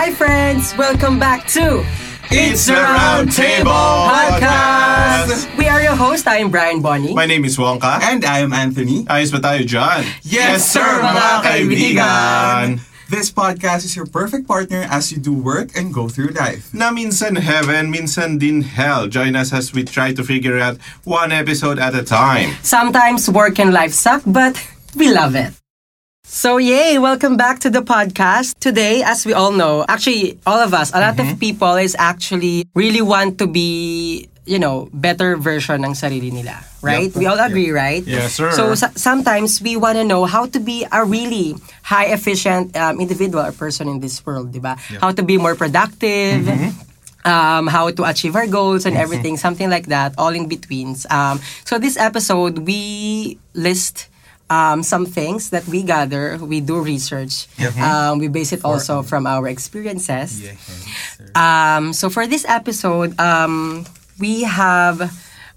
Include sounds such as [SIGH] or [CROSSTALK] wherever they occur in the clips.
Hi, friends! Welcome back to It's the Round Table Podcast! We are your host. I am Brian Bonnie. My name is Wonka. And I am Anthony. Ayos ba tayo dyan? Yes, sir, mga kaibigan! This podcast is your perfect partner as you do work and go through life. Na minsan heaven, minsan din hell. Join us as we try to figure out one episode at a time. Sometimes work and life suck, but we love it. So, yay! Welcome back to the podcast. Today, as we all know, actually, all of us, a lot Mm-hmm. of people is actually really want to be, you know, better version ng sarili nila. Right? Yep. We all agree, right? Yes, sir. So, sa- sometimes we want to know how to be a really high efficient um, individual or person in this world, di ba? How to be more productive. Um, how to achieve our goals and everything, something like that, all in betweens. Um, so this episode, we list um, some things that we gather, we do research. Um, we base it also from our experiences. Yes. Um, so for this episode, um, we have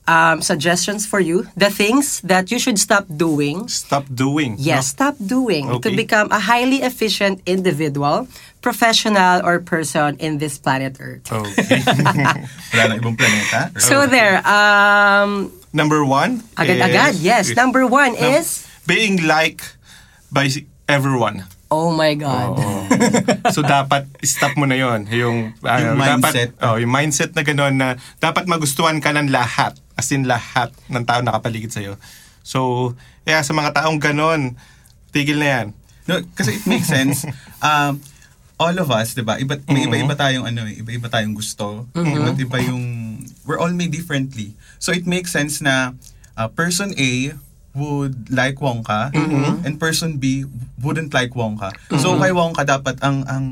um, suggestions for you. The things that you should stop doing. Stop doing. Yes, stop doing to become a highly efficient individual, professional, or person in this planet Earth. Okay. [LAUGHS] Wala na ibang planeta? So there, um, Number one agad-agad, yes. Number one is, Being liked by everyone. oh my God. so dapat stop mo na yon yung ano, Yung mindset. dapat oh yung mindset na gano'n na dapat magustuhan ka ng lahat as in lahat ng tao nakapaligid sa so yeah sa mga taong gano'n tigil na yan No, kasi it makes sense. Um, [LAUGHS] all of us, 'di ba? Iba may iba-iba tayong ano, eh, iba-iba tayong gusto. Iba't iba yung we're all made differently. So it makes sense na uh, person A would like Wonka and person B wouldn't like Wonka. So kay Wonka dapat ang ang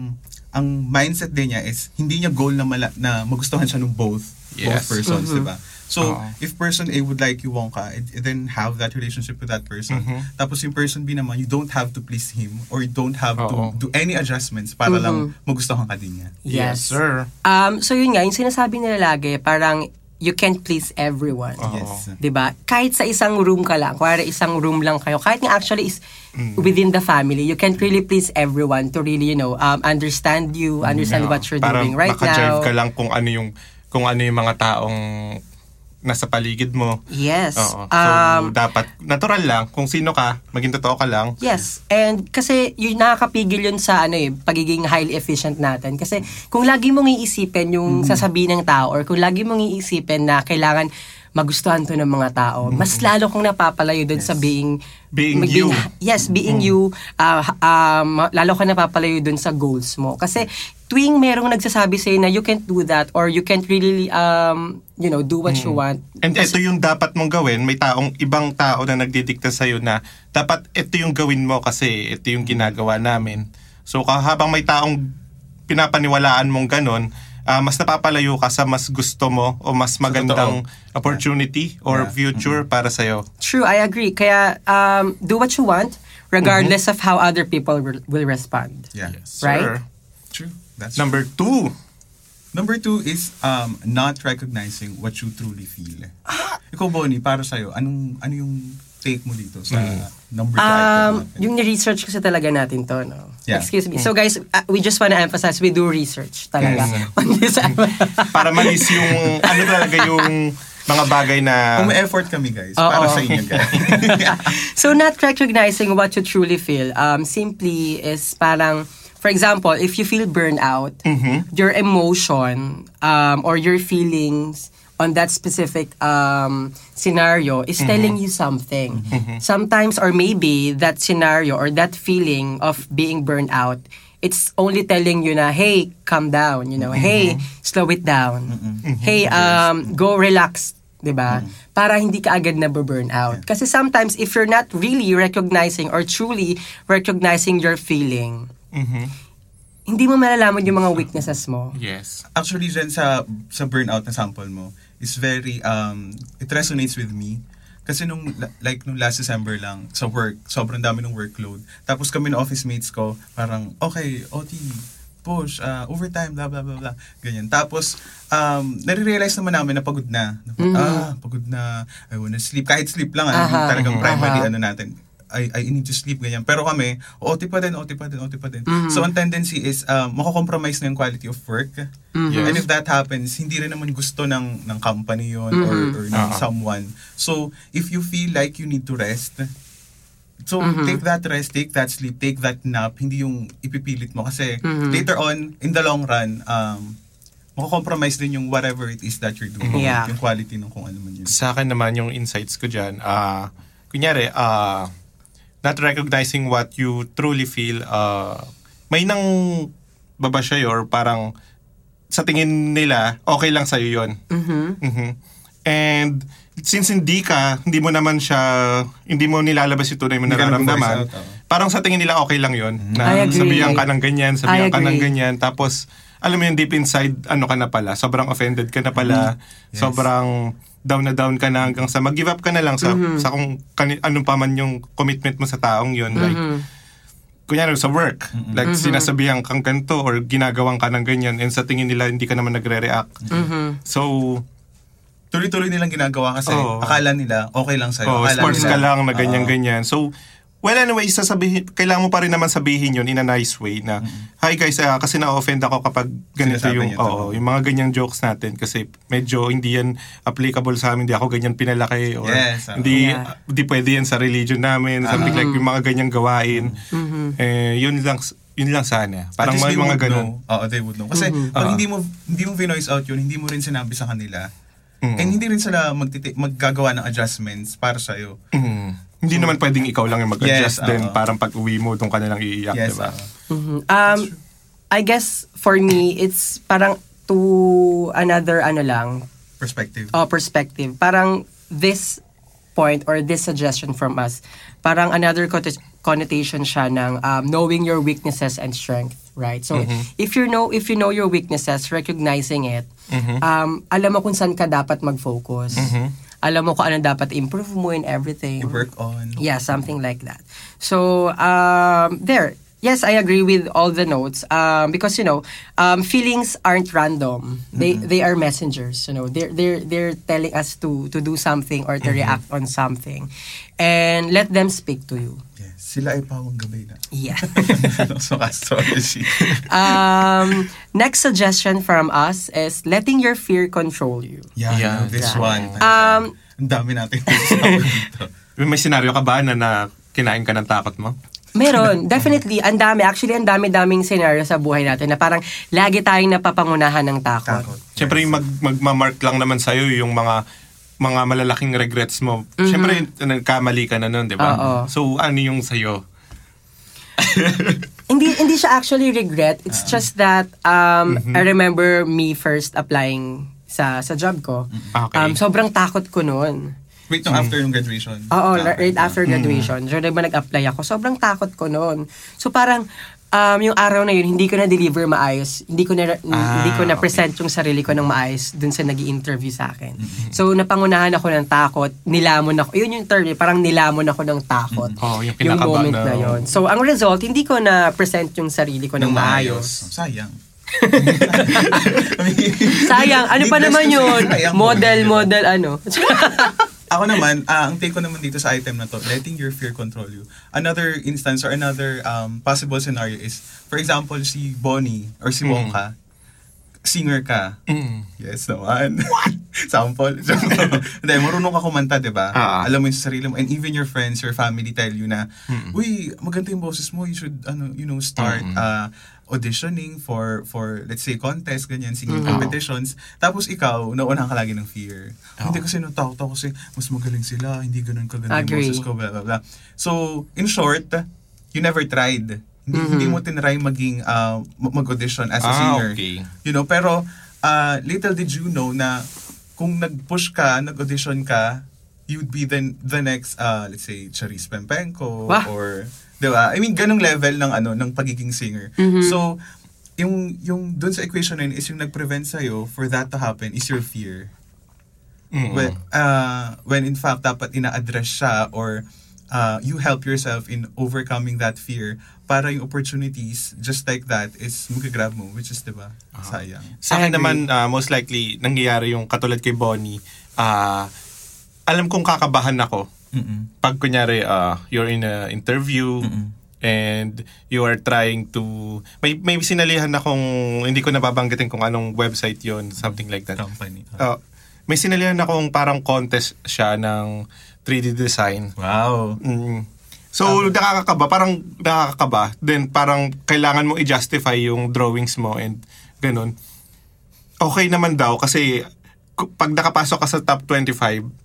ang mindset din niya is hindi niya goal na mala, na magustuhan siya ng both both Yes. persons, 'di ba? So, Oo. if person A would like you Wonka, and and then have that relationship with that person. Tapos yung person B naman, you don't have to please him or you don't have Oo. to do any adjustments para lang magustuhan ka din niya. Yes. sir Um, so yun nga, yung sinasabi nila lagi, parang you can't please everyone. Yes. 'Di ba? Kahit sa isang room ka lang, kuwari isang room lang kayo, kahit nga actually is within the family, you can't really please everyone to really, you know, um, understand you, understand what you're para doing right now. ka lang kung ano yung kung ano yung mga taong nasa paligid mo Yes. Oo. So, Um, dapat natural lang kung sino ka, maging totoo ka lang. Yes. And kasi yun nakakapigil yun sa ano eh, pagiging highly efficient natin. Kasi kung lagi mong iisipin yung sasabihin ng tao or kung lagi mong iisipin na kailangan magustuhan to ng mga tao, mas lalo kang napapalayo dun sa being Being you. [LAUGHS] Yes, being you. uh, um, lalo ka napapalayo dun sa goals mo. Kasi tuwing merong nagsasabi sa'yo na you can't do that or you can't really um, you know, do what you want. And ito yung dapat mong gawin. May taong, ibang tao na nagdidikta sa'yo na dapat ito yung gawin mo kasi ito yung ginagawa namin. So habang may taong pinapaniwalaan mong ganun, ah, mas napapalayo ka sa mas gusto mo o mas magandang opportunity or Yeah. future para sa'yo. True, I agree. Kaya um, do what you want regardless Mm-hmm. of how other people will, will respond. Yeah. Right? Sir. True. That's Number two. Number two is um, not recognizing what you truly feel. Ikaw, Bonnie, para sa'yo, anong, ano yung take mo dito sa number two Um, yung ni-research kasi talaga natin to, no? Yeah. Excuse me. So guys, uh, we just wanna emphasize, we do research talaga [LAUGHS] on this. [LAUGHS] Para malis yung ano talaga yung mga bagay na Kung may effort kami, guys, Oo. para sa inyo, guys. [LAUGHS] so not recognizing what you truly feel, um, simply is parang, for example, if you feel burnout, mm-hmm. your emotion um, or your feelings on that specific um, scenario is mm-hmm. telling you something. Mm-hmm. Sometimes or maybe that scenario or that feeling of being burned out, it's only telling you na, hey, calm down, you know, hey, slow it down. Hey, um, go relax 'di ba? Para hindi ka agad na burn out. Kasi sometimes if you're not really recognizing or truly recognizing your feeling, hindi mo malalaman yung mga weaknesses mo. Yes. Actually, dyan sa, sa burnout na sample mo, is very, um, it resonates with me. Kasi nung, like, nung last December lang, sa work, sobrang dami ng workload. Tapos kami ng office mates ko, parang, okay, OT, push, uh, overtime, blah, blah, blah, blah. Ganyan. Tapos, um, nare-realize naman namin na pagod na. Na, Ah, pagod na. I wanna sleep. Kahit sleep lang, Aha. yung talagang primary Aha. ano natin. I, I need to sleep, ganyan. Pero kami, OT pa din, OT pa din, OT pa din. Mm-hmm. So, ang tendency is, um, mako-compromise na yung quality of work. Mm-hmm. And if that happens, hindi rin naman gusto ng, ng company yon or, Mm-hmm. or ng Ah. someone. So, if you feel like you need to rest, so Mm-hmm. take that rest, take that sleep, take that nap, hindi yung ipipilit mo. Kasi Mm-hmm. later on, in the long run, um, mako-compromise din yung whatever it is that you're doing. Yeah. Yung quality ng kung ano man yun. Sa akin naman yung insights ko dyan, ah, kunyari, ah, not recognizing what you truly feel, ah, may nang baba siya or parang sa tingin nila, okay lang sa'yo yun. Mhm. Mhm. And since hindi ka, hindi mo naman siya, hindi mo nilalabas yung tunay mo nararamdaman, oh. parang sa tingin nila okay lang yun. I Na sabihan ka ng ganyan, sabihan ka ng ganyan. Tapos, alam mo yun, deep inside, ano ka na pala, sobrang offended ka na pala, Mm-hmm. Yes. sobrang down na down ka na hanggang sa mag-give up ka na lang sa, Mm-hmm. sa kung kani, ano pa man yung commitment mo sa taong yun. Like, Mm-hmm. kunyari sa work, like sinasabihan kang ganito or ginagawang ka ng ganyan and sa tingin nila hindi ka naman nagre-react. Mhm. So, Tuloy-tuloy nilang ginagawa kasi Oo. akala nila okay lang sa'yo. oh, akala sports nila, ka lang na ganyan-ganyan. So, well anyway, sasabihin, kailangan mo pa rin naman sabihin yun in a nice way na, hi guys, ah, kasi na-offend ako kapag ganito Sinasabi yung, oo, yung mga ganyang jokes natin kasi medyo hindi yan applicable sa amin, hindi ako ganyan pinalaki or Yes, oo. hindi, Yeah. hindi pwede yan sa religion namin, something like yung mga ganyang gawain. Eh, yun lang, yun lang sana. Parang may they mga would ganun. know. Oo, they would know. Kasi pag Ah. hindi mo hindi mo vinoise out yun, hindi mo rin sinabi sa kanila. Mm. And hindi rin sila magtiti- maggagawa ng adjustments para sa'yo. Mm. Hindi naman pwedeng ikaw lang yung mag-adjust Yes, din. oo. parang pag uwi mo, doon ka na lang iiyak, Yes, diba? oo. Mhm. Um, I guess for me, it's parang to another ano lang, Perspective. oh, perspective. Parang this point or this suggestion from us, parang another connot- connotation siya ng um, knowing your weaknesses and strength, right? So, if you know if you know your weaknesses, recognizing it, um, alam mo kung saan ka dapat mag-focus. Alam mo kung ano dapat improve mo in everything. You work on. Yeah, something like that. So, um, there. Yes, I agree with all the notes. Um, because you know, um, feelings aren't random. They they are messengers. You know, they're they're they're telling us to to do something or to react on something, and let them speak to you. Sila ay pawang gabay na. Yeah. [LAUGHS] so, astrology. um, next suggestion from us is letting your fear control you. Yeah, Yeah. this Yeah. one. Um, Ang dami natin dito. [LAUGHS] May senaryo ka ba na, na kinain ka ng takot mo? Meron, definitely. Ang dami. Actually, ang dami-daming scenario sa buhay natin na parang lagi tayong napapangunahan ng takot. Takot. Siyempre, yung mag, magmamark lang naman sa'yo yung mga mga malalaking regrets mo. Siyempre, nagkamali ka na nun, di ba? Oo. So, ano yung sa'yo? [LAUGHS] hindi hindi siya actually regret. It's just that um I remember me first applying sa sa job ko. Okay. Um sobrang takot ko noon. Wait, nung after yung graduation. Oo, Ah, right after graduation. So, diba nag-apply ako, sobrang takot ko noon. So, parang, um, yung araw na yun, hindi ko na-deliver maayos. Hindi ko na, Ah, hindi ko na-present yung sarili ko ng maayos dun sa nag interview sa akin. So, napangunahan ako ng takot. Nilamon ako. Yun yung term, eh, parang nilamon ako ng takot. Oo, yung yung kinakaba moment na- na yun. So, ang result, hindi ko na-present yung sarili ko ng Nung maayos. Sayang. [LAUGHS] [LAUGHS] Sayang, ano pa naman yun? Model, mo. model, ano. [LAUGHS] Ako naman, ah, ang take ko naman dito sa item na to, letting your fear control you. Another instance or another um, possible scenario is, for example, si Bonnie or si Wonka, singer ka. Mm. Yes naman. What? [LAUGHS] Sample. [LAUGHS] Hindi, marunong ka kumanta, di ba? Ah. Alam mo yung sa sarili mo. And even your friends, your family tell you na, uy, maganda yung boses mo. You should, ano, you know, start uh, auditioning for, for let's say, contest, ganyan, singing competitions. Tapos ikaw, naunahan ka lagi ng fear. Hindi kasi natakot ako kasi mas magaling sila, hindi ganun kaganda yung boses ko, blah, blah, blah. So, in short, you never tried. Hindi, hindi mo tinry maging uh, mag-audition as a Ah, singer. okay. You know, pero uh, little did you know na kung nag-push ka, nag-audition ka, you'd be the, the next, uh, let's say, Charis Pempenko Wah. or, di ba? I mean, ganong level ng, ano, ng pagiging singer. So, yung, yung dun sa equation na yun is yung nag-prevent sa'yo for that to happen is your fear. Mm. When, uh, when in fact, dapat ina-address siya or uh, you help yourself in overcoming that fear para yung opportunities just like that is magagrab mo, which is, di ba, sayang. Sa akin naman, ah, most likely, nangyayari yung katulad kay Bonnie, ah, alam kong kakabahan ako Mm-mm. pag kunyari uh, you're in a interview and you are trying to may may sinalihan akong hindi ko nababanggitin kung anong website yon something like that. Company. Uh, may sinalihan akong parang contest siya ng 3D design. Wow. Mm. So, nakakakaba, parang nakakakaba. Then, parang kailangan mo i-justify yung drawings mo and ganun. Okay naman daw kasi pag nakapasok ka sa top 25,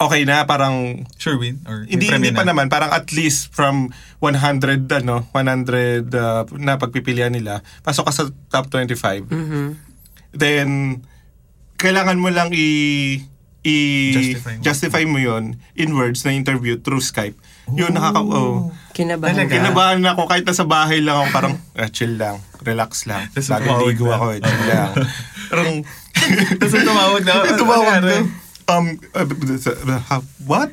okay na, parang Sure win? Or hindi hindi pa na? naman parang at least from 100 ano 100 uh, na pagpipilian nila pasok ka sa top 25 then kailangan mo lang i i Justify mo. justify mo yon in words na interview through Skype yun nakaka oh. Kinabahan Talaga? kinabahan ako kahit nasa bahay lang ako parang ah, chill lang relax lang tumawag ligo na. ako eh, chill lang [LAUGHS] parang Tapos tumawag na. [LAUGHS] ano tumawag nangyari? na um, uh, what?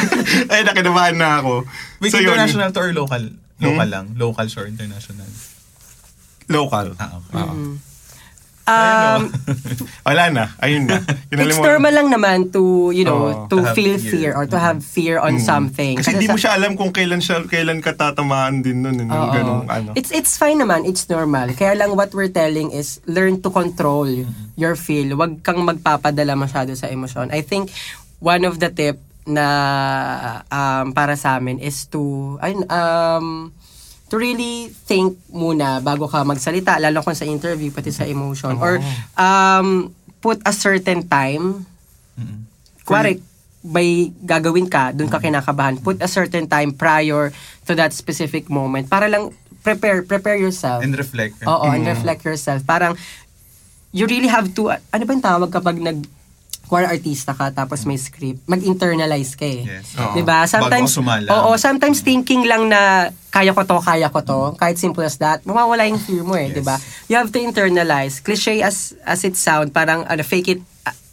[LAUGHS] Ay, nakinabahan na ako. Wait, So, yun. international to or local? Local Hmm? lang. Local or international? Local. Ah, okay. Oo. Um, [LAUGHS] Wala na. Ayun na. it's [LAUGHS] Kinalimutan. normal lang naman to, you know, Oo, to to feel fear. fear or to have fear on something. Kasi hindi sa- mo siya alam kung kailan siya kailan ka tatamaan din nun. Eh, ng Oo. ganung ano. It's it's fine naman, it's normal. Kaya lang what we're telling is learn to control your feel. Huwag kang magpapadala masyado sa emosyon. I think one of the tip na um, para sa amin is to ayun, um to really think muna bago ka magsalita lalo kung sa interview pati sa emotion or um put a certain time Mm-mm. Kuwari, may gagawin ka, dun ka kinakabahan. Put a certain time prior to that specific moment para lang prepare prepare yourself. And reflect. Oo, and reflect yourself. Parang you really have to ano ba yung tawag kapag nag kuwari artista ka tapos may script, mag-internalize ka eh. Yes. 'Di ba? Sometimes Bago. Oo, sometimes thinking lang na kaya ko to, kaya ko to, kahit simple as that, mawawala yung fear mo eh, Yes. 'di ba? You have to internalize. Cliche as as it sound, parang ano fake it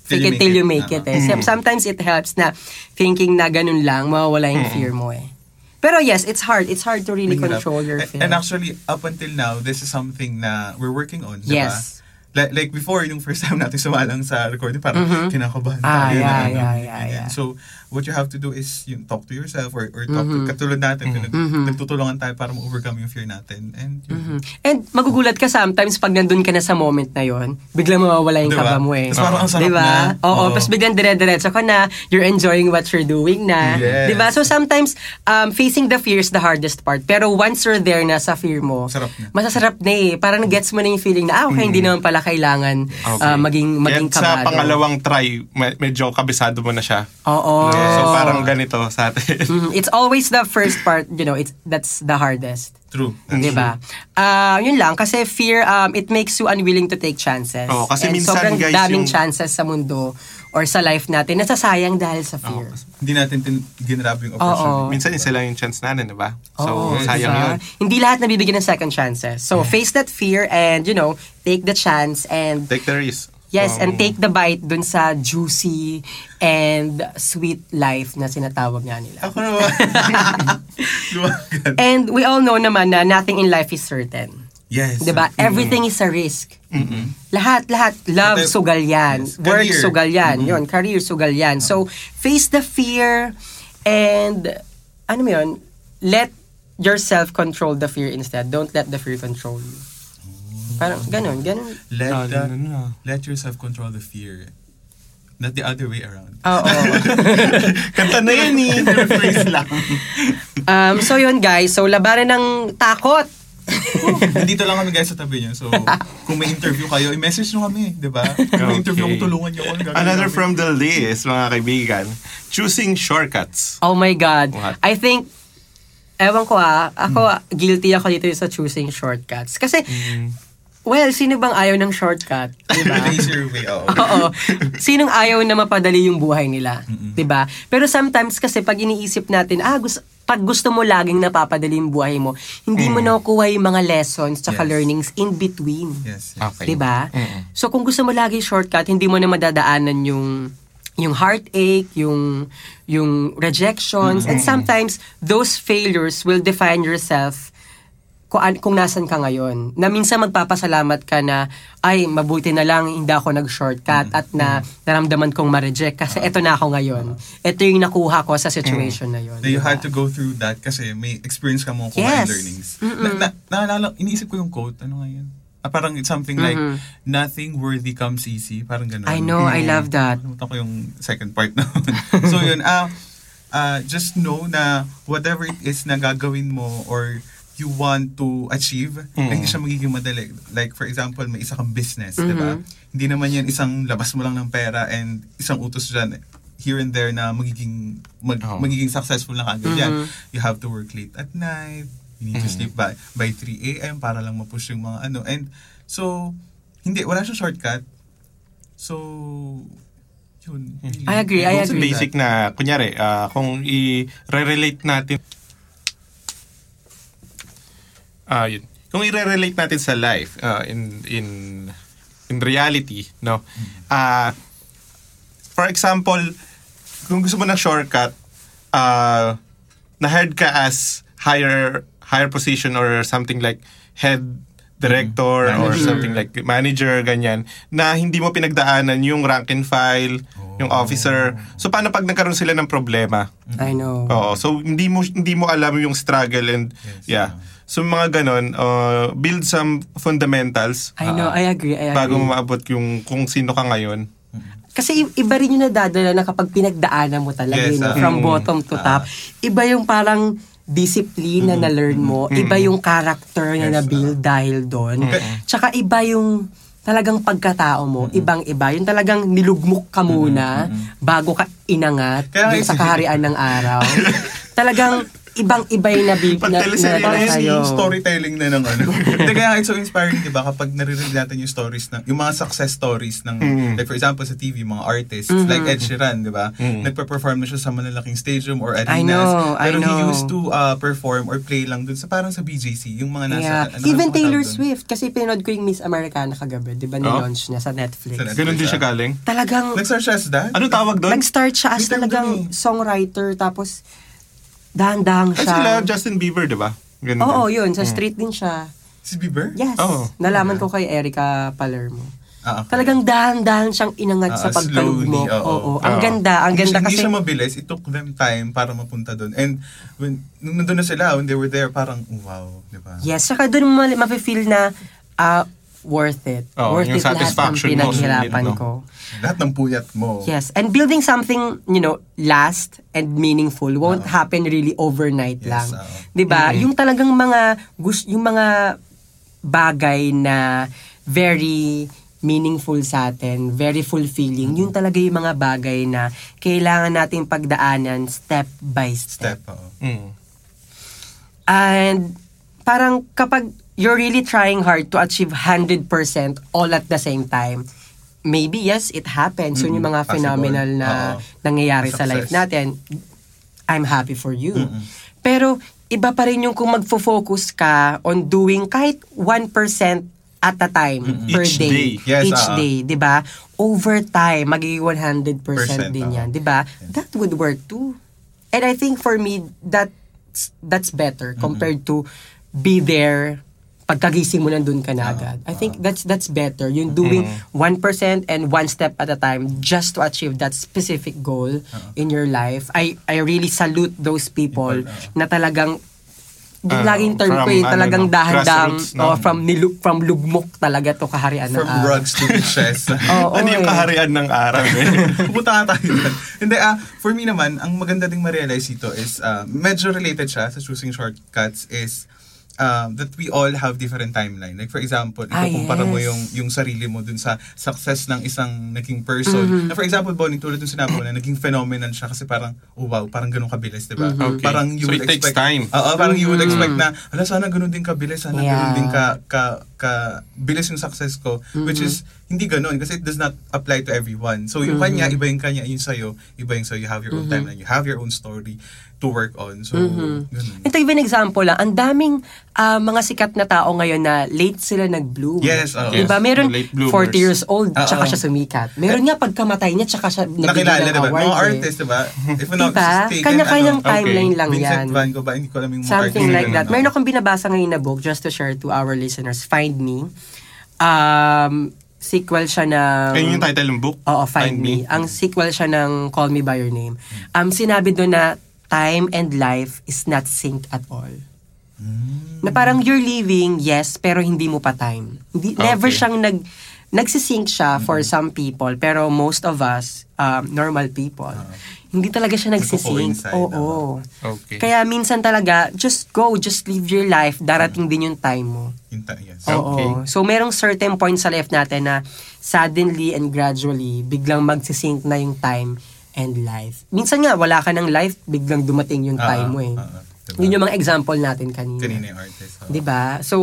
Till fake it till you it. make it Ah. eh. Some- Sometimes it helps na thinking na ganun lang, mawawala yung fear mo eh. Pero yes, it's hard. It's hard to really Mahirap. control your fear. And actually, up until now, this is something na we're working on, di ba? Yes. Like, like before, yung first time natin sumalang sa recording, parang kinakabahan Ah, tayo. yeah, na, ano, yeah, yeah, yeah. So, what you have to do is yung talk to yourself or, or talk Mm-hmm. to, katulad natin, pinag- nagtutulungan tayo para ma-overcome yung fear natin. And yun. Mhm. And magugulat ka sometimes pag nandun ka na sa moment na yon, biglang mawawala yung Diba? kaba mo eh. Tas parang ang sarap diba? na. Oo, Oo. tapos biglang dire-diretso ka na, you're enjoying what you're doing na. Yes. Diba? So sometimes, um, facing the fear is the hardest part. Pero once you're there na sa fear mo, Sarap na. masasarap na eh. Parang gets mo na yung feeling na, ah, okay, hindi naman pala kailangan uh, maging, maging Kaya sa kabado. pangalawang try, me- medyo kabisado mo na siya. Oo. So parang ganito sa atin. [LAUGHS] Mhm. It's always the first part, you know, it's that's the hardest. True. Di ba? Ah, yun lang kasi fear um it makes you unwilling to take chances. Oo, kasi And minsan, sobrang guys, daming yung- chances sa mundo or sa life natin nasasayang dahil sa fear. Hindi natin tin- ginrab yung Oo. opportunity. Minsan isa lang yung chance natin, di ba? So, Oo, sayang diba? yun. Hindi lahat nabibigyan ng second chances. So face that fear and you know, take the chance and Take the risk. Yes, and Um, take the bite dun sa juicy and sweet life na sinatawag nga nila. Ako naman. [LAUGHS] And we all know naman na nothing in life is certain. Yes. 'Di ba? Everything is a risk. Lahat lahat love But, sugal yan, yes. work Career. sugal yan, 'yon, career sugal yan. So face the fear and ano mo 'yon? Let yourself control the fear instead. Don't let the fear control you. Parang ganun, ganun. Let, No, no, the- no, no. let yourself control the fear. Not the other way around. Oo. [LAUGHS] Kanta na yan eh. Rephrase lang. um, so yun guys, so labanan ng takot. Nandito lang kami guys sa tabi niyo. So, kung may interview kayo, i-message nyo kami, di ba? Kung may interview Okay. kung tulungan nyo ako. gagawin Another namin. from the list, mga kaibigan. Choosing shortcuts. Oh my God. What? I think, ewan ko ah, ako, guilty ako dito sa choosing shortcuts. Kasi, well, sino bang ayaw ng shortcut? Diba? Way, [LAUGHS] oo. [LAUGHS] Oo. Sinong ayaw na mapadali yung buhay nila? 'Di ba? Pero sometimes kasi pag iniisip natin, ah, gusto, pag gusto mo laging napapadali yung buhay mo, hindi mo nakukuha yung mga lessons tsaka Yes. learnings in between. Yes. yes. Okay. 'Di ba? Mm-mm. So kung gusto mo lagi shortcut, hindi mo na madadaanan yung yung heartache, yung yung rejections, and sometimes those failures will define yourself kung, kung nasan ka ngayon. Na minsan magpapasalamat ka na, ay, mabuti na lang hindi ako nag-shortcut at na naramdaman kong ma-reject kasi eto na ako ngayon. Ito yung nakuha ko sa situation na yun. That you diba? had to go through that kasi may experience ka mo kuha Yes. learnings. Na, na, naalala, iniisip ko yung quote, ano nga yun? Ah, parang it's something like, nothing worthy comes easy. Parang ganun. I know, I love that. Nakalimutan ko yung second part na. so yun, ah, ah, just know na whatever it is na gagawin mo or you want to achieve, hindi siya magiging madali. Like, for example, may isa kang business, di ba? Hindi naman yan isang labas mo lang ng pera and isang utos dyan here and there na magiging mag, Oo. magiging successful na kagad yan. You have to work late at night, you need to sleep by, by 3 a.m. para lang ma-push yung mga ano. And so, hindi, wala siyang shortcut. So, yun. really. I agree, I agree. basic na, kunyari, ah, kung i-relate natin, ah yun. Kung i-relate natin sa life, ah, in, in, in reality, no? Ah, for example, kung gusto mo ng shortcut, ah, na-hired ka as higher, higher position or something like head director or Manager. something like manager, ganyan, na hindi mo pinagdaanan yung rank and file, yung officer. So, paano pag nagkaroon sila ng problema? I know. Oo. So, hindi mo hindi mo alam yung struggle and Yes, yeah. So, mga ganon, uh, build some fundamentals I know, I agree, I agree. bago mo maabot yung kung sino ka ngayon. Kasi iba rin yung nadadala na kapag pinagdaanan mo talaga Yes, yun, no? ah. from Mm. bottom to top. Iba yung parang discipline na na-learn mo. Iba yung character na Yes, na-build dahil doon. Tsaka iba yung talagang pagkatao mo. Ibang-iba. Yung talagang nilugmok ka muna bago ka inangat Kaya sa kaharian ng araw. [LAUGHS] talagang ibang-iba yung nabi- Pag na, teleserye na, na yung storytelling na ng ano. [LAUGHS] Hindi kaya it's so inspiring, di ba? Kapag naririnig natin yung stories ng, yung mga success stories ng, like for example sa TV, mga artists, Mm-hmm. like Ed Sheeran, di ba? Nagpa-perform na siya sa malalaking stadium or arenas. I know, I pero he know. used to uh, perform or play lang dun sa parang sa BJC, yung mga nasa, Yeah. ano, Even Taylor? Swift. Kasi pinanood ko yung Miss Americana kagabi. Di ba nilaunch niya sa Netflix. Sa Netflix. Ganon din siya galing. Talagang Nag-search siya as that? Anong tawag doon? Nag-start siya as talagang eh. songwriter tapos dahan-dahan Ay, siya. sila Justin Bieber, di ba? Ganun Oo, din. yun. Sa street din siya. Si Bieber? Yes. Oo. Nalaman ko kay Erica Palermo. Ah, okay. Talagang dahan-dahan siyang inangat sa Ah, pagkalugmok. slowly, oo. Oo. Ang Oo. ganda. Ang hindi, ganda siya- kasi... Hindi siya mabilis. It took them time para mapunta doon. And when, nung nandun na sila, when they were there, parang, wow, di ba? Yes. Saka doon mo mafe-feel na ah, worth it. Oo, worth yung it lahat ng satisfaction mo, pinaghirapan no? ko. Lahat ng puyat mo. Yes, and building something, you know, last and meaningful won't happen really overnight Yes, lang. oo. 'Di ba? Yung talagang mga yung mga bagay na very meaningful sa atin, very fulfilling, yun talaga yung mga bagay na kailangan nating pagdaanan step by step. Step, oo. Mm. And parang kapag you're really trying hard to achieve 100% all at the same time, maybe yes, it happens. Yun yung mga Possible. phenomenal na Oo. nangyayari sa life Success. natin. I'm happy for you. Pero iba pa rin yung kung magfo-focus ka on doing kahit 1% at a time per Each day. day. Yes, Each ah. day, 'di ba? Over time magiging 100% Percent, din ah. 'yan, 'di ba? That would work too. And I think for me that's that's better compared to be there pagkagising mo nandun ka na agad. I think that's that's better. Yung doing 1% and one step at a time just to achieve that specific goal in your life. I I really salute those people People, na talagang Ah, laging term ko from, eh, ano, talagang no, dahan-dahang grassroots, no? oh, from nilu- from lugmok talaga to kaharian ng From araw. rugs to riches. [LAUGHS] Oo, ano yung eh. kaharian ng araw? eh? [LAUGHS] Pupunta tayo. Hindi, ah, for me naman, ang maganda ding ma-realize dito is, ah, medyo related siya sa choosing shortcuts is, ah, that we all have different timeline. Like for example, Ah, ikukumpara mo yes. yung yung sarili mo dun sa success ng isang naging person. Na for example, Bonnie, tulad yung sinabi mo na naging phenomenon siya kasi parang, oh wow, parang ganun kabilis, di ba? Okay. Parang you So would it takes expect, time. Oo, parang you would expect na, ala, sana ganun din kabilis, sana Yeah. ganun din ka, ka, ka, bilis yung success ko. Which is, hindi ganun kasi it does not apply to everyone. So yung kanya, iba yung kanya, yung sa'yo, iba yung sa'yo. You have your own timeline, you have your own story. To work on. So, Mm-hmm. ganun. Ito even example lang, ang daming ah, mga sikat na tao ngayon na late sila nag-bloom. Yes, oo. Diba? Yes, Meron late bloomers. 40 years old, Oo. tsaka siya sumikat. Meron nga pagkamatay niya, tsaka siya nabigyan Nakilala, ng diba? award. Mga eh. artist, diba? If Diba? mistaken, Kanya-kanyang ano, timeline lang Vincent yan. Van Gogh ba? Hindi ko alam yung mga Something like that. yun, Meron akong binabasa ngayon na book just to share to our listeners. Find Me. Um, sequel siya ng... Ayun yung title ng book? Oo, Find, Me. Ang sequel siya ng Call Me By Your Name. Um, sinabi doon na time and life is not synced at all. Na parang you're living, yes, pero hindi mo pa time. Hindi, Never Okay. siyang nag nagsisync siya for some people, pero most of us, um, normal people, hindi talaga siya nagsisync. Nagko-coincide, Oo. Okay. Kaya minsan talaga, just go, just live your life, darating din yung time mo. Ta- yes. Okay. Oo. So, merong certain point sa life natin na suddenly and gradually, biglang magsisync na yung time and life. Minsan nga, wala ka ng life, biglang dumating yung Ah, time mo eh. ah, diba? Yun yung mga example natin kanina. Kanina yung artist. oo. 'Di ba? So,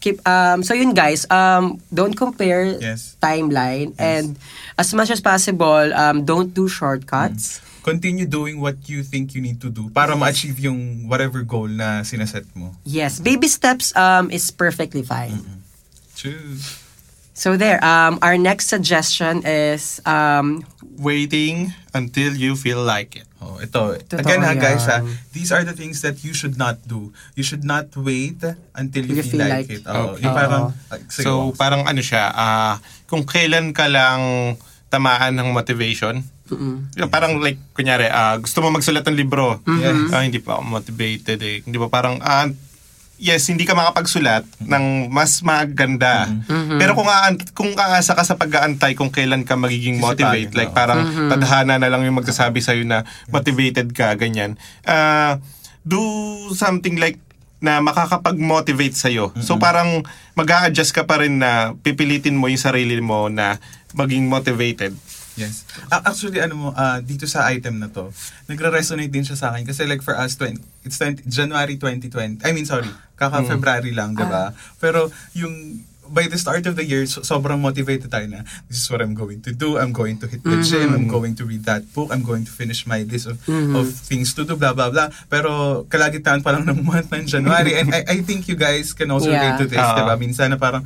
keep um so yun guys um don't compare Yes. timeline and as much as possible um don't do shortcuts Continue doing what you think you need to do para ma-achieve yung whatever goal na sinaset mo. yes baby steps um is perfectly fine Choose. So there um our next suggestion is um Waiting until you feel like it. Oh, ito. Totoo Again ha, guys ha, these are the things that you should not do. You should not wait until you, You feel, feel like, like it. Oh, Okay. Yung parang, sige, So, parang ano siya, ah, kung kailan ka lang tamaan ng motivation, mm-mm. Yung Parang like, kunyari, ah, gusto mo magsulat ng libro. Yes. Ah, hindi pa ako motivated eh. Hindi ba parang, ah, yes, hindi ka makapagsulat ng mas maganda. Pero kung aan, kung aasa ka sa pag-aantay kung kailan ka magiging motivate, like parang tadhana na lang yung magsasabi sa'yo na motivated ka, ganyan. Ah, do something like na makakapag-motivate sa'yo. So parang mag adjust ka pa rin na pipilitin mo yung sarili mo na maging motivated. Yes. Actually, ano mo, ah, dito sa item na to, nagre-resonate din siya sa akin. Kasi like for us, 20, it's 20, January 2020. I mean, sorry, kaka-February lang, di ba? Pero yung by the start of the year, so, sobrang motivated tayo na, this is what I'm going to do. I'm going to hit the gym. I'm going to read that book. I'm going to finish my list of, of things to do, blah, blah, blah. Pero kalagitan pa lang ng month ng January. And I, I think you guys can also Yeah. relate to this, Ah. di ba? Minsan na parang,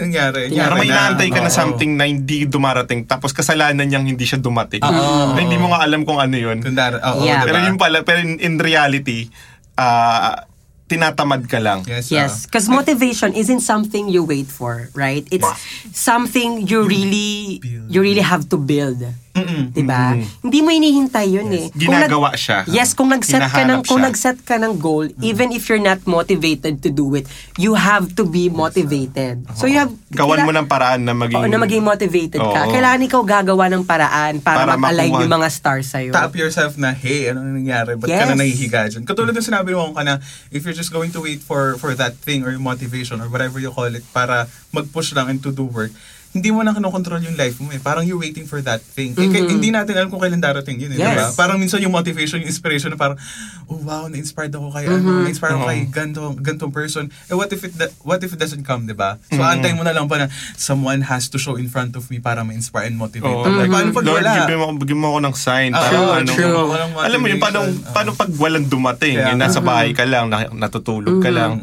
nangyari? Yeah. Parang may na. inaantay ka na something na hindi dumarating tapos kasalanan niyang hindi siya dumating. Oo. Na hindi mo nga alam kung ano yun. Kung dar- oo, Yeah. diba? Pero yun pala, pero in, in reality, ah, tinatamad ka lang. Yes. Yes, ah. because motivation isn't something you wait for, right? It's something you really you really have to build. Mm-mm. 'Di ba? Hindi mo hinihintay 'yun eh. Kung nag- Ginagawa siya. Yes, kung nag-set ka ng Hinahanap kung siya. nag-set ka ng goal, even if you're not motivated to do it, you have to be motivated. So you have Gawan mo kaila- ng paraan na maging... Oo, na maging motivated ka. Oo. Kailangan ikaw gagawa ng paraan para, Para mag-align makuha. yung mga stars sa'yo. tap yourself na, hey, ano nangyari? Ba't ka Yes. na nahihiga dyan? Katulad ng sinabi mo ka na, if you're just going to wait for for that thing or motivation or whatever you call it para mag-push lang and to do work, hindi mo na kinokontrol yung life mo eh. Parang you're waiting for that thing. Eh, kaya- hindi natin alam kung kailan darating yun eh. Mm-hmm. Yes. Diba? Parang minsan yung motivation, yung inspiration na parang, oh wow, na-inspired ako kay ano, na-inspired ako kay ganto, gantong person. Eh what if it da- what if it doesn't come, di ba? So antay mo na lang pa na someone has to show in front of me para ma-inspire and motivate. Oo. Like, paano pag Lord, wala? bigyan mo, bigyan mo ako ng sign. Ah, Parang true, ano, true. Walang Alam mo yun, paano, paano pag walang dumating? Eh, nasa nga. bahay ka lang, na- natutulog ka lang,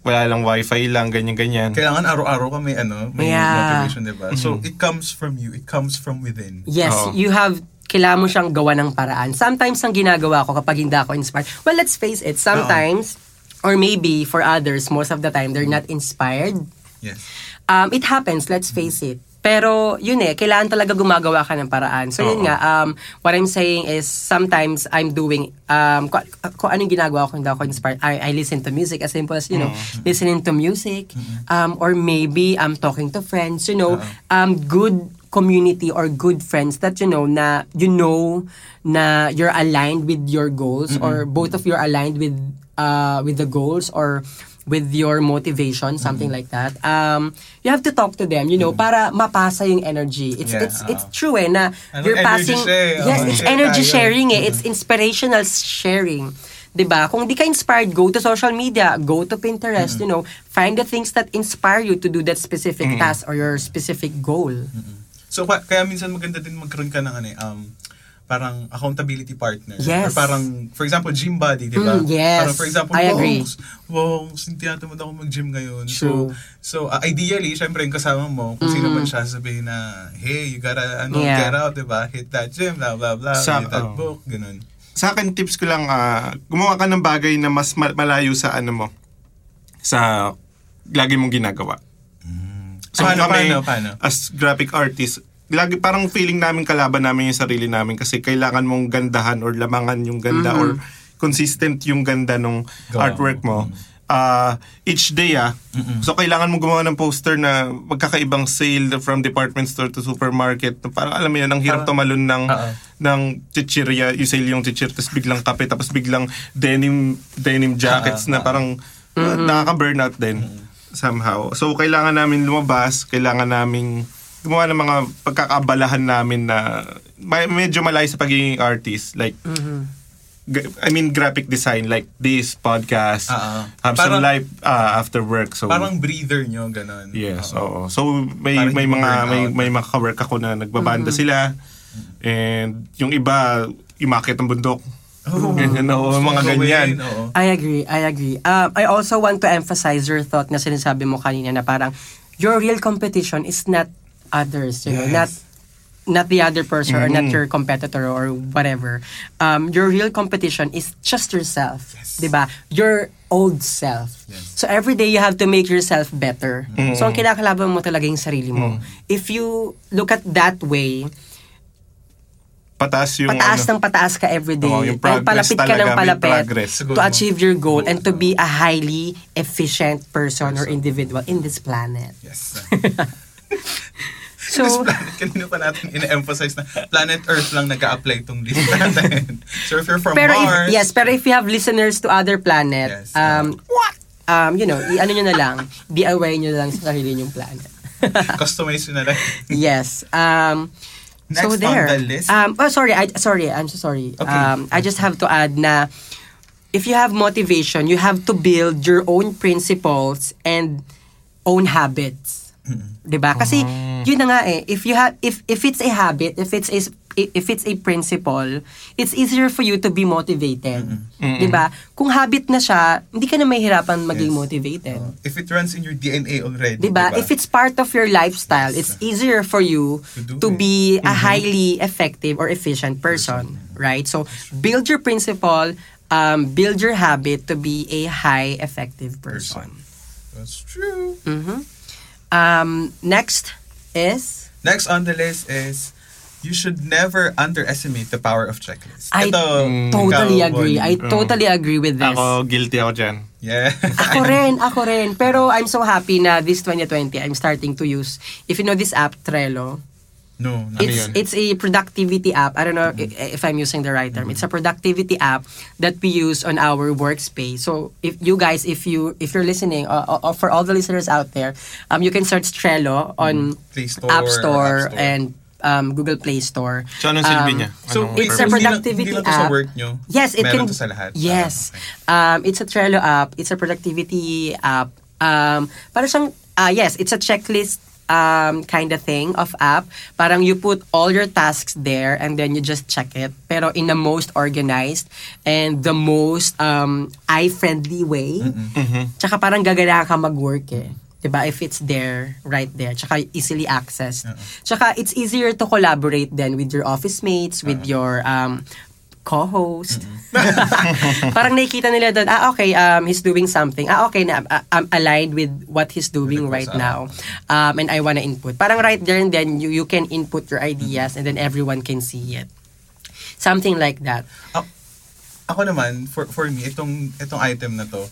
wala lang wifi lang, ganyan-ganyan. Kailangan araw-araw ka may ano, may Yeah. motivation, diba? So, it comes from you. It comes from within. Yes, Oo. you have kailangan mo siyang gawa ng paraan. Sometimes ang ginagawa ko kapag hindi ako inspired, well, let's face it, sometimes, or maybe for others, most of the time, they're not inspired. Yes. Um, it happens, let's face it. Pero yun eh, kailangan talaga gumagawa ka ng paraan. So yun Oo. nga, um, what I'm saying is sometimes I'm doing, um, kung, kung anong ginagawa ko, hindi ako inspired, I, I listen to music as simple as, you know, listening to music. Um, or maybe I'm talking to friends, you know, um, good community or good friends that you know na you know na you're aligned with your goals or both of you are aligned with uh with the goals or with your motivation something like that um you have to talk to them you know para mapasa yung energy. It's Yeah, it's oo. it's true eh na Anong you're passing eh? yes Oo, it's energy tayo. sharing eh. It's inspirational sharing 'di ba? Kung di ka inspired go to social media go to Pinterest you know. Find the things that inspire you to do that specific task or your specific goal. So, ka- kaya minsan maganda din magkaroon ka ng ano eh, um, parang accountability partner. Yes. Or parang, for example, gym buddy, di ba? Mm, yes. Parang for example, I agree. wow, natin ako mag-gym ngayon. True. So, so uh, ideally, syempre yung kasama mo, kung sino Mhm. man siya, sabihin na, hey, you gotta, ano, Yeah. get out, di ba? Hit that gym, blah, blah, blah, Sa- read that oh. book, ganun. Sa akin, tips ko lang, ah, gumawa ka ng bagay na mas ma- malayo sa ano mo, sa lagi mong ginagawa. So Paano, kami, paano, paano? as graphic artist, lagi parang feeling namin kalaban namin yung sarili namin kasi kailangan mong gandahan or lamangan yung ganda or consistent yung ganda nung Gawa artwork mo. Ah, each day ah. So kailangan mo gumawa ng poster na magkakaibang sale from department store to supermarket. Parang alam mo yan, ang hirap Parang- tumalon ng Oo. ng chichirya, yung sale yung chichir, tapos biglang kape, tapos biglang denim denim jackets Ah, na ah. parang uh, nakaka-burnout din somehow. So kailangan namin lumabas, kailangan namin gumawa ng mga pagkakaabalahan namin na may, medyo malayo sa pagiging artist. Like, g- I mean graphic design like this podcast, ah. have some Parang- life uh, after work. So Parang breather nyo, ganun. Yes, Oo. oo. So may Parang may mga may out. may mga ka-work ako na nagbabanda sila. And yung iba imakit ang bundok. Oh, Ganyan, gusto mga ganyan. I agree, I agree. Um, I also want to emphasize your thought na sinasabi mo kanina na parang your real competition is not others, you know, Yes. not not the other person or not Mhm. your competitor or whatever. Um, your real competition is just yourself, Yes. 'di ba? Your old self. Yes. So every day you have to make yourself better. Mhm. So ang kinakalaban mo talaga yung sarili mo. If you look at that way, Pataas yung pataas ano, ng pataas ka everyday. Oo, yung progress palapit ka ng palapit to mo. achieve your goal and to be a highly efficient person or individual in this planet. Yes. [LAUGHS] So, This planet, [LAUGHS] kanina pa natin ina-emphasize na planet Earth lang nag-a-apply itong list [LAUGHS] natin. so if you're from pero Mars, if, yes, pero if you have listeners to other planet, Yes. um, what? Um, you know, i-ano nyo na lang, [LAUGHS] DIY nyo na lang sa sarili nyong planet. customize yun na lang. yes. Um, Next so on there. the list. Um, oh, sorry. I, sorry. I'm so sorry. Okay. Um, I just have to add na if you have motivation, you have to build your own principles and own habits. 'Di ba? Kasi yun na nga eh, if you have if if it's a habit, if it's a if it's a principle, it's easier for you to be motivated. 'Di ba? Kung habit na siya, hindi ka na mahihirapan maging Yes. motivated. If it runs in your DNA already. Diba? If it's part of your lifestyle, it's easier for you To to it. be a highly effective or efficient person, right? So, build your principle, um, build your habit to be a high effective person. That's true. Mhm. Um, next is Next on the list is you should never underestimate the power of checklist. I Ito, totally ikaw, agree. I Bonnie. totally agree with this. Ako, guilty ako dyan. Yeah. [LAUGHS] Ako rin, ako rin. Pero I'm so happy na this 2020, I'm starting to use, if you know this app, Trello, no, no. it's yun? it's a productivity app. I don't know i- if I'm using the right term. It's a productivity app that we use on our workspace. So if you guys, if you if you're listening, uh, uh, for all the listeners out there, um, you can search Trello on Play Store App Store, App Store. and um, Google Play Store. So, anong silbi Um, niya? So, Anong it's purpose? a hindi lang- productivity hindi lang to sa app. work nyo. Yes, it Meron can. to sa lahat. Yes. Ah, okay. Um, it's a Trello app. It's a productivity app. Um, para siyang, ah yes, it's a checklist um, kind of thing of app. Parang you put all your tasks there and then you just check it. Pero in the most organized and the most um, eye-friendly way. Tsaka parang gagana ka mag-work eh. 'Di ba If it's there, right there. Tsaka easily accessed. Tsaka it's easier to collaborate then with your office mates, with your um, co-host. [LAUGHS] Parang nakikita nila doon, ah okay, um, he's doing something. Ah okay, na, ah, I'm aligned with what he's doing right now. Um, and I wanna input. Parang right there and then, you, you can input your ideas and then everyone can see it. Something like that. Ako naman, for for me, itong itong item na to,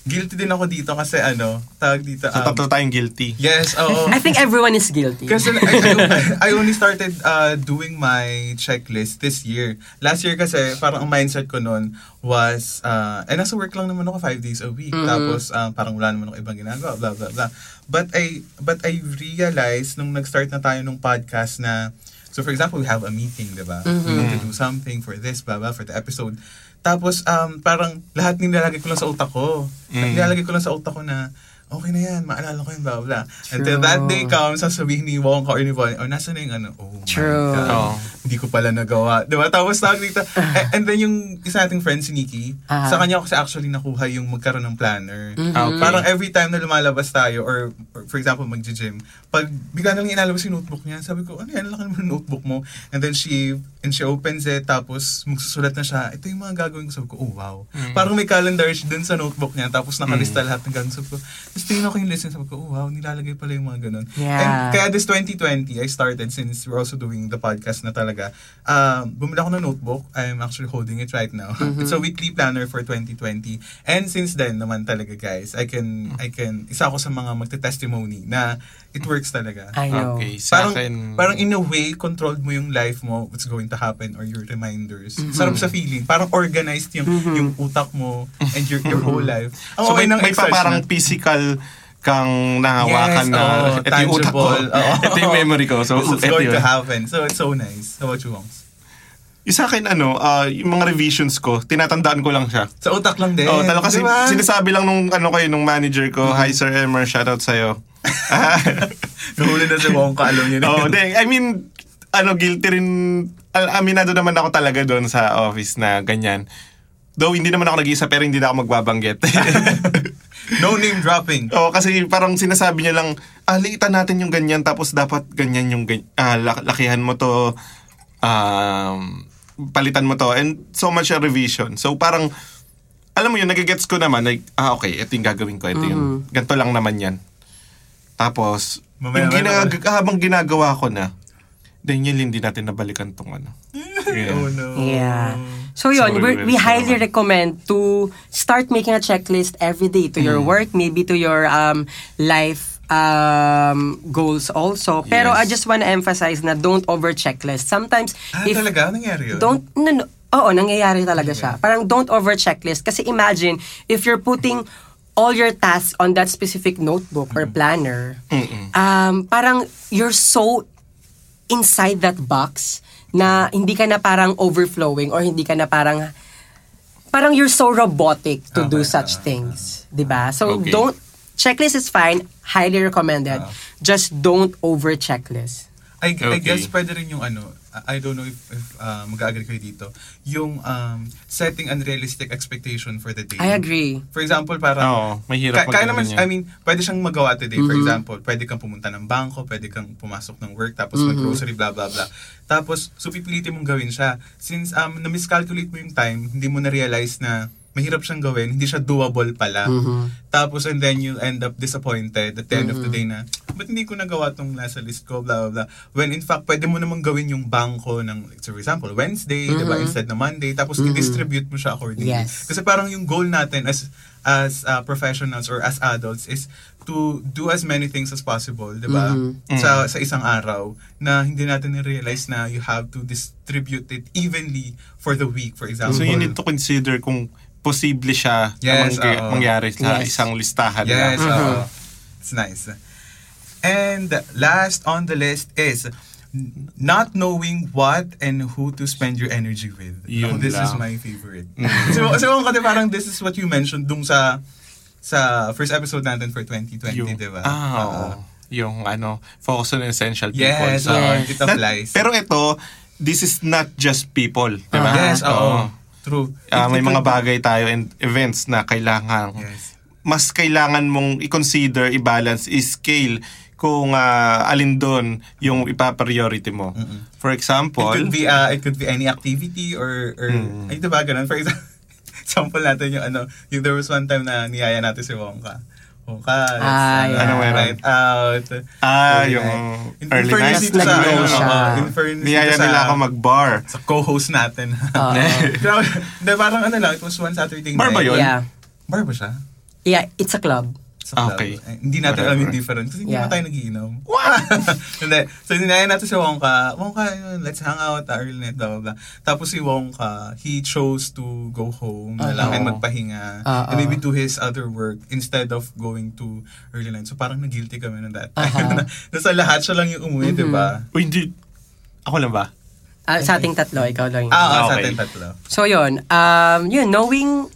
guilty din ako dito kasi ano, tawag dito. So, um, tatlo tayong guilty. yes, oo. I think everyone is guilty. Kasi I, I, I only started uh, doing my checklist this year. Last year kasi, parang ang mindset ko noon was, uh, eh nasa work lang naman ako five days a week. Tapos uh, parang wala naman ako ibang ginagawa, blah, blah, blah. But I, but I realized nung nag-start na tayo nung podcast na, so for example, we have a meeting, di ba? We need to do something for this, blah, blah, for the episode. Tapos, um, parang lahat nilalagay ko lang sa utak ko. Nilalagay ko lang sa utak ko na, okay na yan, maalala ko yun, blah, blah. Until that day comes, sasabihin ni Wongka or ni Bonnie, oh, nasa na yung ano, oh True. my God. Oo. Hindi ko pala nagawa. Di ba? Tapos tawag dito. [LAUGHS] and, and then yung isa nating friend si Nikki, Ah. sa kanya ko kasi actually nakuha yung magkaroon ng planner. Okay. Parang every time na lumalabas tayo or, or for example mag-gym, pag bigla na lang inalabas yung notebook niya, sabi ko, ano yan, laki naman ng notebook mo. And then she and she opens it, tapos magsusulat na siya, ito yung mga gagawin ko. Sabi ko, oh wow. Parang may calendar siya dun sa notebook niya, tapos nakalista lahat ng gagawin. Sabi ko, tapos tingnan ko yung list niya, sabi ko, oh wow, nilalagay pala yung mga ganun. Yeah. And kaya this 2020, I started since we're also doing the podcast na talaga. Um, bumili ako ng notebook. I'm actually holding it right now. [LAUGHS] It's a weekly planner for 2020. And since then naman talaga guys, I can, I can, isa ako sa mga magte-testimony na it works talaga. I know. Okay, sa Parang, akin... parang in a way, controlled mo yung life mo, what's going to happen, or your reminders. Mm-hmm. Sarap sa feeling. Parang organized yung yung utak mo and your your whole life. Ang so okay may, ng may pa parang na- physical kang nahawakan Yes, na oo, ito yung utak ko. tangible. Oo. [LAUGHS] ito yung memory ko. So, This is going yun. to happen. So, it's so nice. How about you, Wongs? Yung sa akin, ano, ah, yung mga revisions ko, tinatandaan ko lang siya. Sa utak lang din. Oh, talaga kasi Di ba? sinasabi lang nung ano kayo nung manager ko, "Hi Sir Emer, shoutout sa iyo." [LAUGHS] Nahuli na si Wongka, alam niyo na. oh, yun. de, I mean, ano guilty rin al- aminado naman ako talaga doon sa office na ganyan. Though hindi naman ako nag-iisa pero hindi na ako magbabanggit. [LAUGHS] no name dropping. Oo, kasi parang sinasabi niya lang, ah, liitan natin yung ganyan, tapos dapat ganyan yung, gan- ah, lak- lakihan mo to, um, palitan mo to, and so much a revision. So parang, alam mo yun, nagigets ko naman, like, ah, okay, ito yung gagawin ko, ito yung, ganito lang naman yan. Tapos, Mamaya- yung mamaya- ginag- habang ginagawa ko na, Daniel, hindi natin nabalikan tong ano. [LAUGHS] Yeah. Oh no. Yeah. So yun, So, we we we will highly recommend to start making a checklist every day to Mm. your work, maybe to your um life um goals also. Pero I Yes. just want to emphasize na don't over checklist. Sometimes Ah, if talaga? Nangyari yun? don't no, no, Oo, nangyayari talaga siya. Parang don't over checklist kasi imagine if you're putting all your tasks on that specific notebook or planner. Um parang you're so inside that box na hindi ka na parang overflowing or hindi ka na parang parang you're so robotic to do such things, 'di ba? So Okay. don't checklist is fine, highly recommended. Just don't over checklist. I, I Okay. guess pwede rin yung ano, I don't know if, if uh, mag-agree kayo dito, yung um, setting unrealistic expectation for the day. I agree. For example, parang... Oo, mahirap Ka- kaya naman. I mean, pwede siyang magawa today. For Mhm. example, pwede kang pumunta ng bangko, pwede kang pumasok ng work, tapos Mhm. mag-grocery, blah, blah, blah. Tapos, so pipilitin mong gawin siya. Since um, na-miscalculate mo yung time, hindi mo na-realize na mahirap siyang gawin, hindi siya doable pala. Mhm. Tapos, and then you'll end up disappointed at the end of the Mhm. day na, ba't hindi ko nagawa tong nasa list ko, blah, blah, blah. When in fact, pwede mo namang gawin yung bangko ng, like, for example, Wednesday, di ba, Mhm. instead na Monday, tapos Mhm. i-distribute mo siya accordingly. Yes. Kasi parang yung goal natin as as uh, professionals or as adults is to do as many things as possible, 'di ba? Mhm. Sa sa isang araw na hindi natin na-realize na you have to distribute it evenly for the week, for example. So you need to consider kung posible siya Yes, na oo. mangyari sa Yes. isang listahan Yes, na. oo. It's nice. And last on the list is not knowing what and who to spend your energy with. Yun Ako, this is lang. my favorite. Mm. Kasi kasi kasi parang this is what you mentioned dung sa sa first episode natin for 2020, Yung, di ba? ah, Oo. oo. Yung ano, focus on essential people. Yes, So, Yes. it applies. Pero ito, this is not just people. Di ba? Ah, yes, oo. True. It- may mga bagay tayo and events na kailangan Yes. mas kailangan mong i-consider, i-balance, i-scale kung ah, alin doon yung ipa-priority mo. Mm-mm. For example, It could be uh, it could be any activity or or Mm. ay diba ganun for example [LAUGHS] example natin yung ano yung there was one time na niyaya natin si Wongka Wongka let's, Ah, ano, yeah. Ano meron? night out ah, yung night. In early night. dito sa Nag-glow ano, siya. niyaya sa, nila ako mag-bar. sa co-host natin Oo. [LAUGHS] Grabe. Hindi, parang ano lang it was one Saturday Bar ba night yun? yeah. bar ba siya? Yeah, it's a club. Sa club. Okay. Eh, hindi natin alam yung Whatever. difference kasi hindi Yeah. naman tayo nagiinom. [LAUGHS] hindi. So, ninaya natin si Wongka. Wongka, let's hang out, ah, early night, blah, blah, blah. Tapos si Wongka, he chose to go home na lang Uh-huh. and magpahinga. Uh-uh. And maybe do his other work instead of going to early night. So, parang nag-guilty kami ng that time. Uh-huh. [LAUGHS] Nasa lahat siya lang yung umuwi, di ba? Uy, hindi. Ako lang ba? Ah, sa ating tatlo, ikaw lang. yun. Ah, ah, sa Okay. atin tatlo. So yun, um, yun, knowing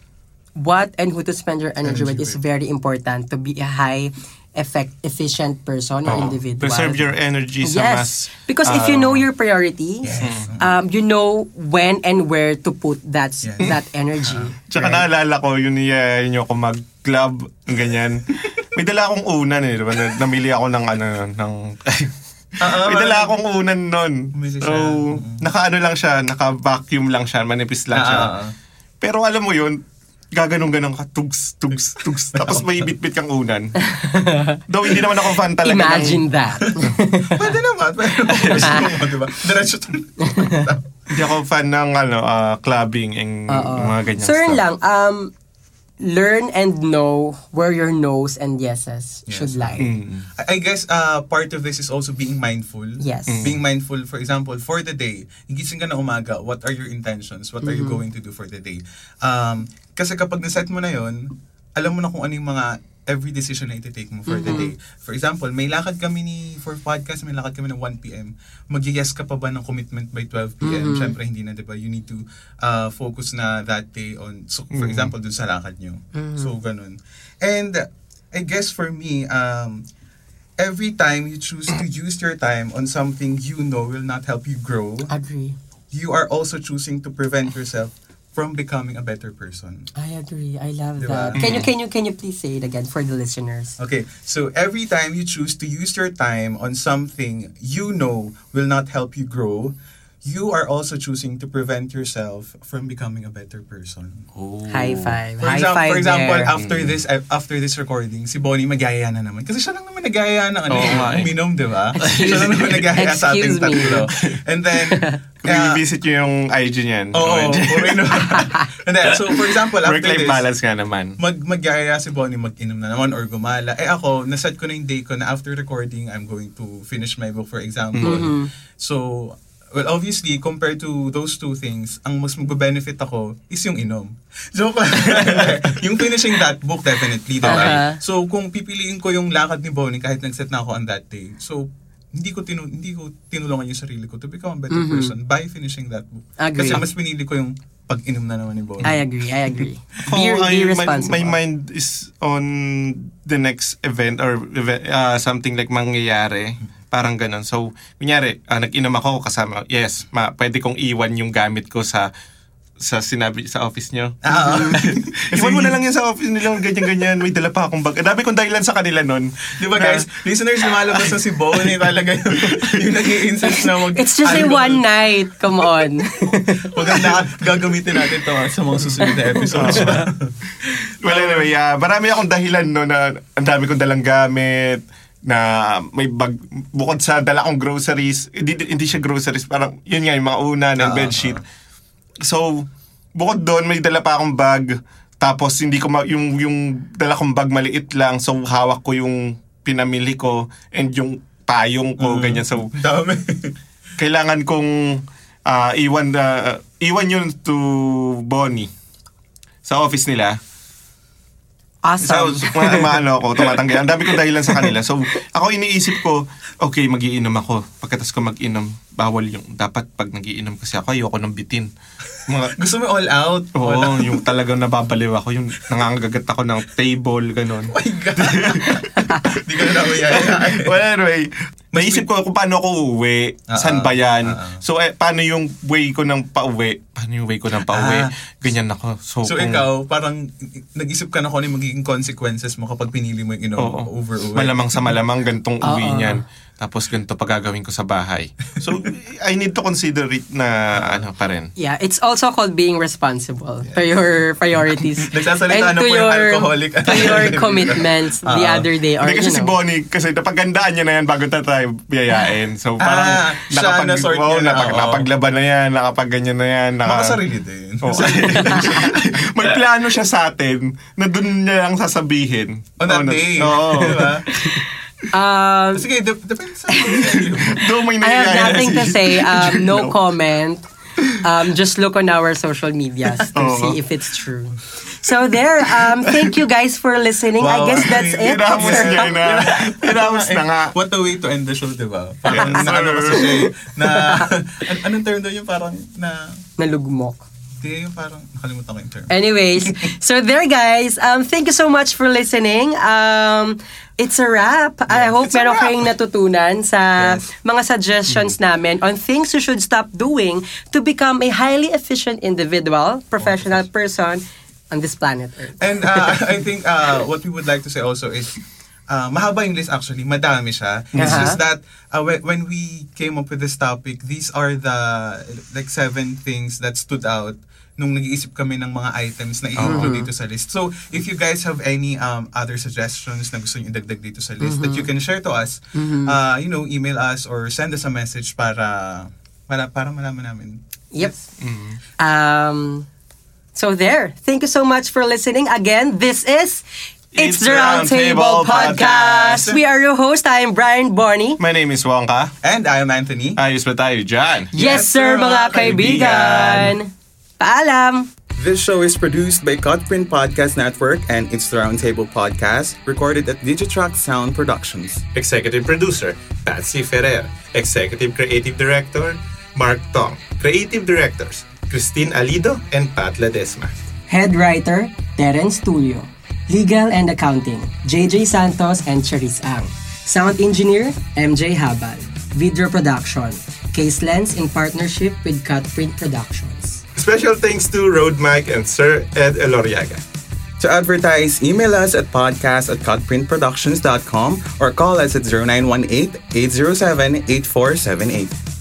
what and who to spend your energy, Energy with is with. very important to be a high effect efficient person or Oo. individual. Preserve your energy sa mas... yes. Because if you ah, know your priorities, Yes. um, you know when and where to put that Yes. that energy. [LAUGHS] Tsaka Right. naalala ko, yun niya yun ako mag-club, ganyan. [LAUGHS] May dala akong unan eh, di ba? Na- Namili ako ng ano, ng... Ah, [LAUGHS] May dala akong unan nun. So, siya. Mm. naka-ano lang siya, naka-vacuum lang siya, manipis lang Ah, siya. ah, ah. Pero alam mo yun, gaganong-ganong ka, tugs, tugs, tugs. [LAUGHS] Tapos may bit-bit kang unan. [LAUGHS] Though hindi naman ako fan talaga Imagine ng... that. [LAUGHS] Pwede naman. Pero gusto mo, di ba? Diretso. Hindi ako fan ng ano, ah, clubbing, and Oo. mga ganyan stuff. lang, um, learn and know where your no's and yeses Yes. should lie. Mm. I I guess uh, part of this is also being mindful. Yes. Mm. Being mindful, for example, for the day, igising ka na umaga, what are your intentions? What are you going to do for the day? Um, kasi kapag naset mo na yon, alam mo na kung ano yung mga every decision na iti-take mo for the day. For example, may lakad kami ni, for podcast, may lakad kami ng 1 p.m. Mag-yes ka pa ba ng commitment by 12 p.m.? Siyempre, hindi na, di ba? You need to uh, focus na that day on, so, for example, dun sa lakad nyo. So, ganun. And, I guess for me, um, every time you choose to [COUGHS] use your time on something you know will not help you grow, Agree. you are also choosing to prevent yourself from becoming a better person. I agree. I love Diba? that. Can you can you can you please say it again for the listeners? Okay, so every time you choose to use your time on something you know will not help you grow, you are also choosing to prevent yourself from becoming a better person. Oh. High five. For, High example, five for example, there. after this eh, after this recording, si Bonnie magyaya na naman. Kasi siya lang naman nagyaya ng ano, Oo nga eh. uminom, di ba? siya lang naman nagyaya sa ating Excuse me. tatlo. And then, [LAUGHS] Kung uh, i-visit nyo yung IG niyan. Oo, uminom. And then, so for example, after Work-life this, balance nga naman. mag magyaya si Bonnie mag-inom na naman or gumala. Eh ako, naset ko na yung day ko na after recording, I'm going to finish my book for example. Mm-hmm. So, well, obviously, compared to those two things, ang mas magbe-benefit ako is yung inom. [LAUGHS] Joke lang. [LAUGHS] yung finishing that book, definitely, diba? Uh-huh. So, kung pipiliin ko yung lakad ni Bonnie kahit nag-set na ako on that day, so, hindi ko tinu hindi ko tinulungan yung sarili ko to become a better Mhm. person by finishing that book. Agree. Kasi mas pinili ko yung pag-inom na naman ni Bonnie. I agree. I agree. Ako, [LAUGHS] Be, be my, responsible. my mind is on the next event or event, uh, something like mangyayari. Parang ganun. So, kunyari, ah, nag-inom ako kasama, yes, ma, pwede kong iwan yung gamit ko sa sa sinabi sa office nyo. Ah, [LAUGHS] Iwan mo na lang yan sa office nila, ganyan-ganyan. May dala pa akong bag. Dami kong dahilan sa kanila nun. Di ba guys, listeners, lumalabas na si Bonnie talaga yung, yung nag insist na mag... It's just a alcohol. one night. Come on. [LAUGHS] Maganda, gagamitin natin to ah, sa mga susunod na episodes. [LAUGHS] Well, anyway, ah, marami akong dahilan no na ang dami kong dalang gamit na may bag bukod sa dala kong groceries hindi, hindi siya groceries parang yun nga yung mga unan and Ah, bedsheet so bukod doon may dala pa akong bag tapos hindi ko ma- yung yung dala kong bag maliit lang so hawak ko yung pinamili ko and yung payong ko ganyan so [LAUGHS] Dami. kailangan kong ah, iwan na iwan yun to Bonnie sa office nila Awesome. So, ma- maano ako, tumatanggi. Ang dami kong dahilan sa kanila. So, ako iniisip ko, okay, magiinom ako. Pagkatas ko mag-inom, bawal yung, dapat pag nagiinom kasi ako, ayoko nang bitin. [LAUGHS] Mga, Gusto mo all out? Oo, All out. yung talagang nababaliw ako, yung nangangagagat ako ng table, ganun. Oh my God. [LAUGHS] Di ka na naman yayain. well, anyway, naisip ko kung paano ako uuwi, Ah, saan ba yan. ah, ah. So, eh, paano yung way ko ng pauwi? Paano yung way ko ng pauwi? Ah. Ganyan ako. So, So kung- ikaw, parang nag-isip ka na kung ano yung magiging consequences mo kapag pinili mo yung inom Oo. over uwi. Malamang sa malamang gantong uwi Oo. niyan. Tapos ganito pa gagawin ko sa bahay. So, I need to consider it na ano pa rin. Yeah, it's also called being responsible to your priorities. [LAUGHS] Nagsasalita na po yung alcoholic. to your [LAUGHS] commitments the Ah. other day. Or, Hindi kasi you si know. Bonnie, kasi napagandaan niya na yan bago na tayo biyayain. So parang Ah, siya na-sort oh, niya na, napag, oo. napaglaban na yan, nakapagganyan na yan. Naka, Makasarili din. Oo. [LAUGHS] May plano siya sa atin na dun niya lang sasabihin. On that na- day. Oo. Diba? Um, Sige, dep- depende sa [LAUGHS] Though may I have nangyayari nothing to si- say. [LAUGHS] Um, no No. comment. Um, just look on our social medias to Oo. see if it's true. So there, um, thank you guys for listening. I Wow. guess that's [LAUGHS] it. Tinapos niya na. Tinapos na nga. What a way to end the show, di ba? Parang Yes, na ano sir. kasi siya eh, na, an- anong term doon yung parang na, Nalugmok. Di, yung parang nakalimutan ko yung term. Anyways, so there guys, um, thank you so much for listening. Um, it's a wrap. I hope meron kayong natutunan sa Yes. mga suggestions namin on things you should stop doing to become a highly efficient individual, professional person on this planet Earth. And uh, [LAUGHS] I think uh, what we would like to say also is, uh, mahaba yung list actually, madami siya. It's Uh-huh. just that uh, when, when we came up with this topic, these are the like seven things that stood out nung nag-iisip kami ng mga items na i-include dito sa list. So, if you guys have any um, other suggestions na gusto nyo idagdag dito sa list that you can share to us, uh, you know, email us or send us a message para para, para malaman namin. Yep. Um, so there. Thank you so much for listening. Again, this is It's, the Round Table Podcast. We are your host. I am Brian Barney. My name is Wonka. And I am Anthony. Ayos ba tayo dyan? Yes, Yes, sir, sir, mga mga kaibigan. Paalam. This show is produced by Cutprint Podcast Network and It's the Roundtable Podcast, recorded at Digitrack Sound Productions. Executive Producer, Patsy Ferrer. Executive Creative Director, Mark Tong. Creative Directors, Christine Alido and Pat Ledesma. Head writer, Terence Tulio. Legal and Accounting, JJ Santos and Cherise Ang. Sound engineer, MJ Habal. Video production, Case Lens in partnership with Cutprint Productions. Special thanks to Road Mike and Sir Ed Eloriaga. To advertise, email us at podcast at cutprintproductions.com or call us at 0918 807 8478.